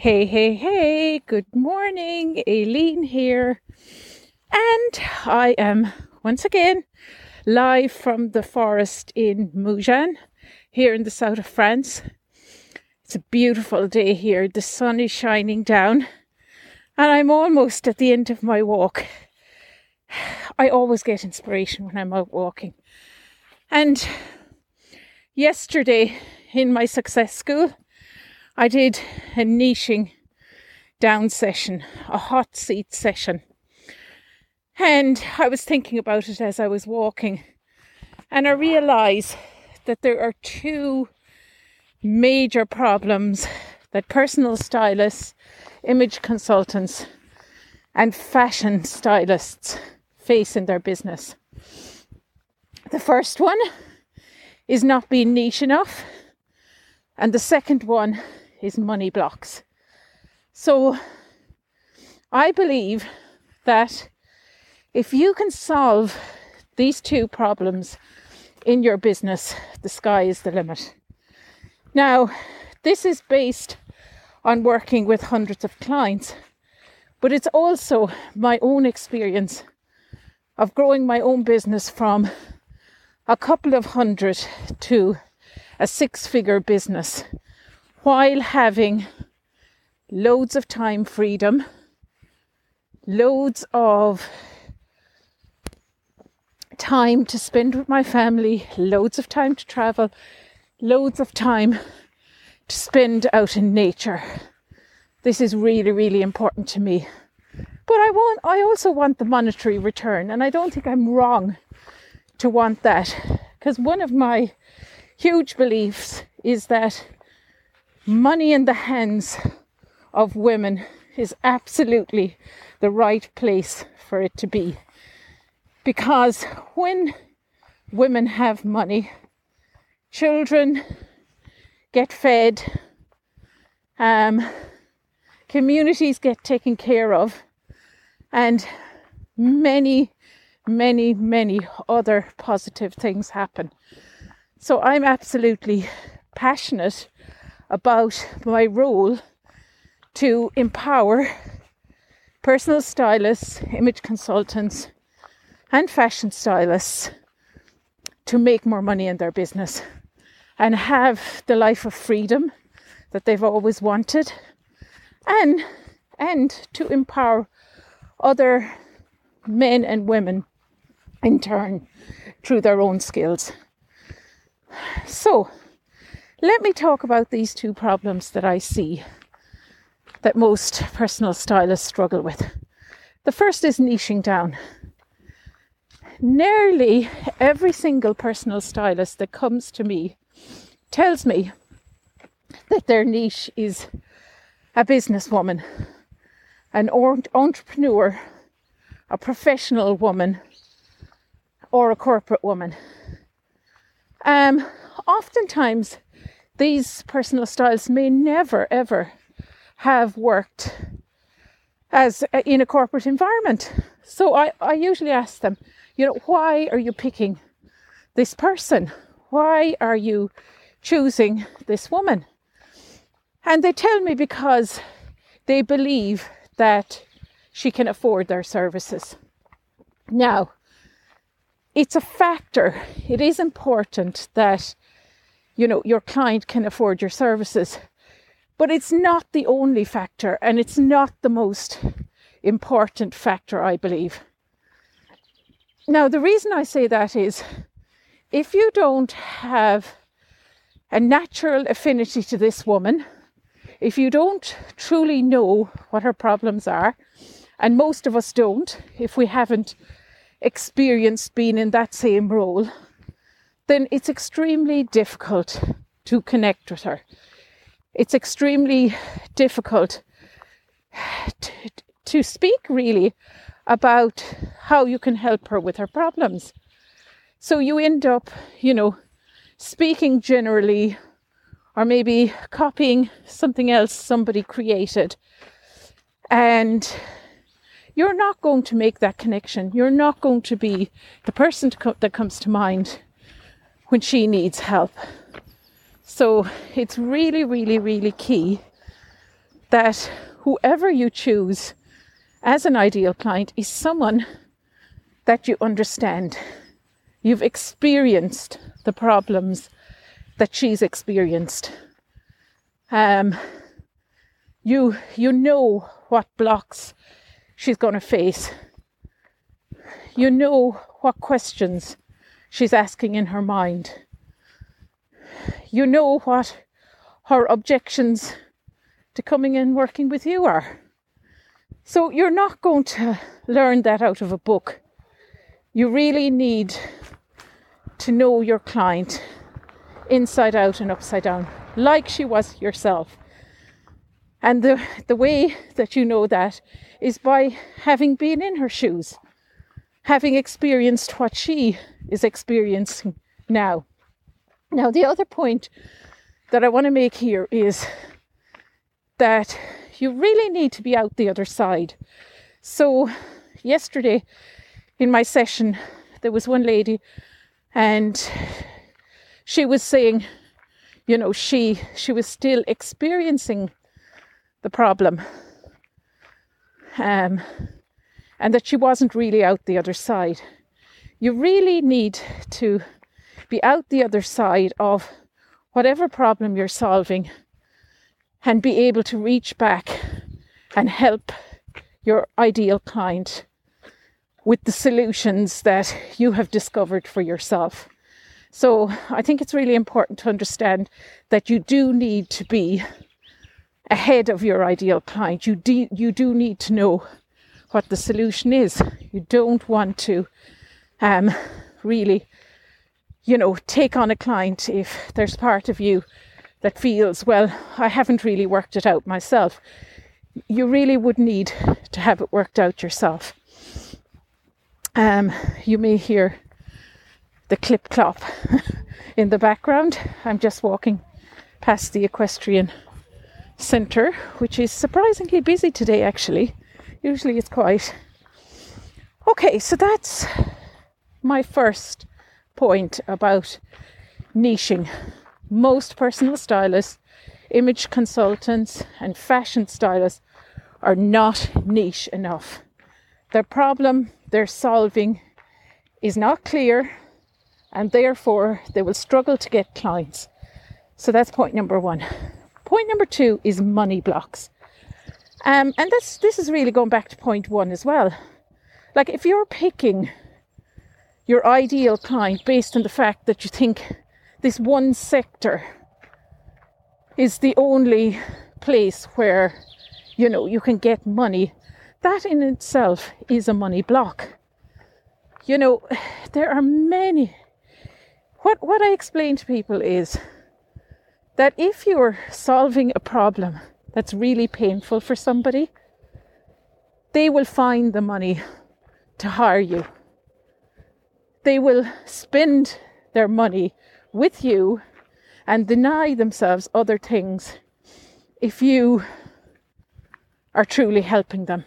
Hey, hey, hey, good morning. Aileen here. And I am once again live from the forest in Mougins here in the south of France. It's a beautiful day here. The sun is shining down, and I'm almost at the end of my walk. I always get inspiration when I'm out walking. And yesterday in my success school, I did a niching down session, a hot seat session. And I was thinking about it as I was walking, and I realised that there are two major problems that personal stylists, image consultants, and fashion stylists face in their business. The first one is not being niche enough, and the second one is money blocks. So I believe that if you can solve these two problems in your business, the sky is the limit. Now, this is based on working with hundreds of clients, but it's also my own experience of growing my own business from a couple of hundred to a six figure business while having loads of time freedom, loads of time to spend with my family, loads of time to travel, loads of time to spend out in nature. This is really, really important to me. But I want I also want the monetary return, and I don't think I'm wrong to want that. Because one of my huge beliefs is that money in the hands of women is absolutely the right place for it to be. Because when women have money, children get fed, um, communities get taken care of, and many, many, many other positive things happen. So I'm absolutely passionate about my role to empower personal stylists, image consultants, and fashion stylists to make more money in their business and have the life of freedom that they've always wanted and and to empower other men and women in turn through their own skills. So, let me talk about these two problems that I see that most personal stylists struggle with. The first is niching down. Nearly every single personal stylist that comes to me tells me that their niche is a businesswoman, an entrepreneur, a professional woman, or a corporate woman. Um, oftentimes, these personal styles may never ever have worked as in a corporate environment. So I, I usually ask them, you know, why are you picking this person? Why are you choosing this woman? And they tell me because they believe that she can afford their services. Now, it's a factor. It is important that you know your client can afford your services. But it's not the only factor and it's not the most important factor i believe. Now the reason i say that is if you don't have a natural affinity to this woman if you don't truly know what her problems are and most of us don't if we haven't experienced being in that same role then it's extremely difficult to connect with her. It's extremely difficult to, to speak really about how you can help her with her problems. So you end up, you know, speaking generally or maybe copying something else somebody created. And you're not going to make that connection. You're not going to be the person to co- that comes to mind when she needs help. So it's really, really, really key that whoever you choose as an ideal client is someone that you understand. You've experienced the problems that she's experienced. Um, you you know what blocks she's going to face. You know what questions she's asking in her mind. You know what her objections to coming in working with you are. So you're not going to learn that out of a book. You really need to know your client inside out and upside down, like she was yourself. And the, the way that you know that is by having been in her shoes, having experienced what she is experiencing now. Now, the other point that I want to make here is that you really need to be out the other side. So, yesterday in my session, there was one lady and she was saying, you know, she she was still experiencing the problem. Um, and that she wasn't really out the other side. You really need to be out the other side of whatever problem you're solving and be able to reach back and help your ideal client with the solutions that you have discovered for yourself. So I think it's really important to understand that you do need to be ahead of your ideal client. You, de- you do need to know what the solution is. You don't want to um, really, you know, take on a client if there's part of you that feels, well, I haven't really worked it out myself. You really would need to have it worked out yourself. Um, you may hear the clip clop in the background. I'm just walking past the equestrian centre, which is surprisingly busy today, actually. Usually it's quiet. Okay, so that's my first point about niching. Most personal stylists, image consultants, and fashion stylists are not niche enough. Their problem they're solving is not clear, and therefore they will struggle to get clients. So that's point number one. Point number two is money blocks. Um, and this this is really going back to point one as well. Like if you're picking your ideal client based on the fact that you think this one sector is the only place where you know you can get money, that in itself is a money block. You know, there are many. What what I explain to people is that if you're solving a problem that's really painful for somebody, they will find the money to hire you. They will spend their money with you and deny themselves other things if you are truly helping them.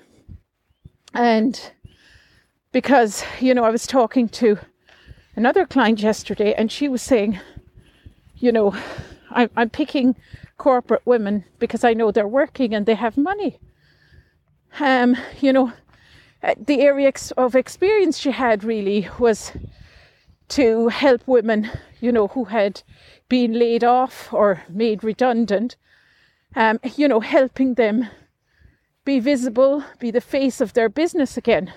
And because, you know, I was talking to another client yesterday and she was saying, you know, I'm, I'm picking corporate women because I know they're working and they have money. Um, you know, the area of experience she had really was to help women, you know, who had been laid off or made redundant, um, you know, helping them be visible, be the face of their business again.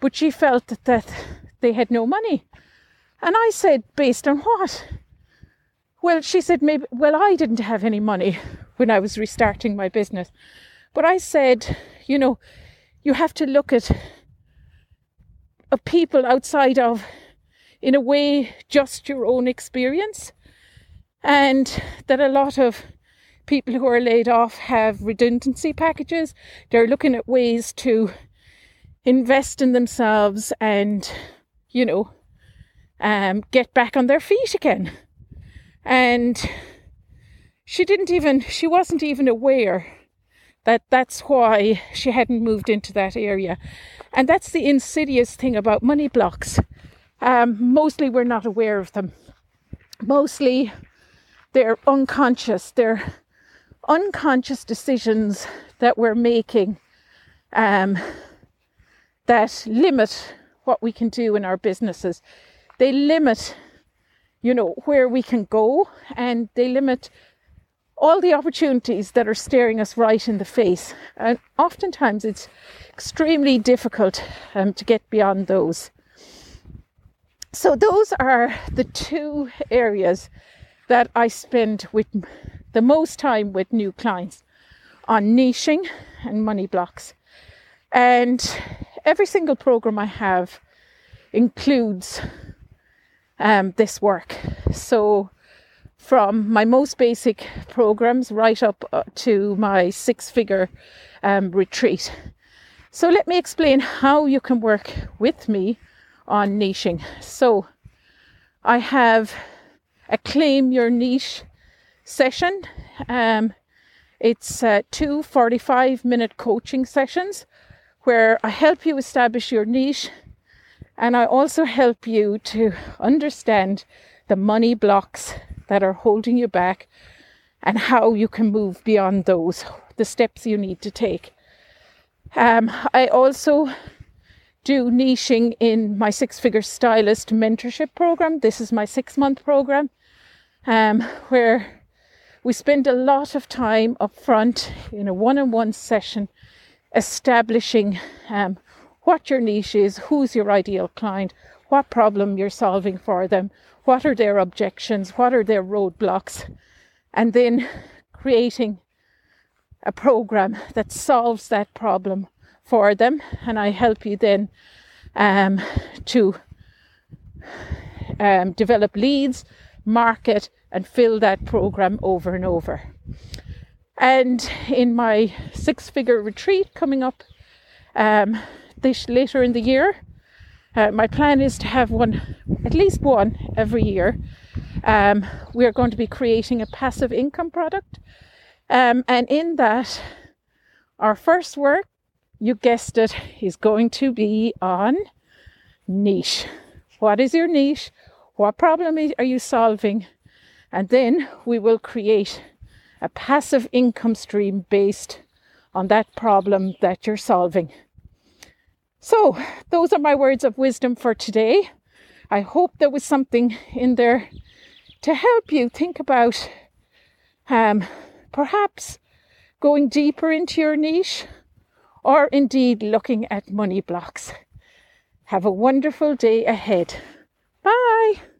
But she felt that, that they had no money. And I said, based on what? Well, she said, maybe, well, I didn't have any money when I was restarting my business. But I said, you know, you have to look at, at people outside of, in a way, just your own experience. And that a lot of people who are laid off have redundancy packages. They're looking at ways to invest in themselves and, you know, um, get back on their feet again. And she didn't even, she wasn't even aware that that's why she hadn't moved into that area. And that's the insidious thing about money blocks. Um, mostly we're not aware of them. Mostly they're unconscious, they're unconscious decisions that we're making um, that limit what we can do in our businesses. They limit, you know, where we can go and they limit all the opportunities that are staring us right in the face. And oftentimes it's extremely difficult um, to get beyond those. So, those are the two areas that I spend with the most time with new clients on niching and money blocks. And every single program I have includes um, this work. So, from my most basic programs right up uh, to my six figure um, retreat. So, let me explain how you can work with me on niching. So, I have a claim your niche session. Um, it's uh, two 45 minute coaching sessions where I help you establish your niche and I also help you to understand the money blocks that are holding you back and how you can move beyond those, the steps you need to take. Um, I also do niching in my six figure stylist mentorship program. This is my six month program um, where we spend a lot of time up front in a one on one session establishing um, what your niche is, who's your ideal client, what problem you're solving for them, what are their objections, what are their roadblocks, and then creating a program that solves that problem for them. And I help you then um, to um, develop leads, market, and fill that program over and over. And in my six figure retreat coming up um, this later in the year, uh, my plan is to have one, at least one every year. Um, we are going to be creating a passive income product. Um, and in that, our first work, you guessed it, is going to be on niche. What is your niche? What problem are you solving? And then we will create a passive income stream based on that problem that you're solving. So, those are my words of wisdom for today. I hope there was something in there to help you think about um, perhaps going deeper into your niche or indeed looking at money blocks. Have a wonderful day ahead. Bye.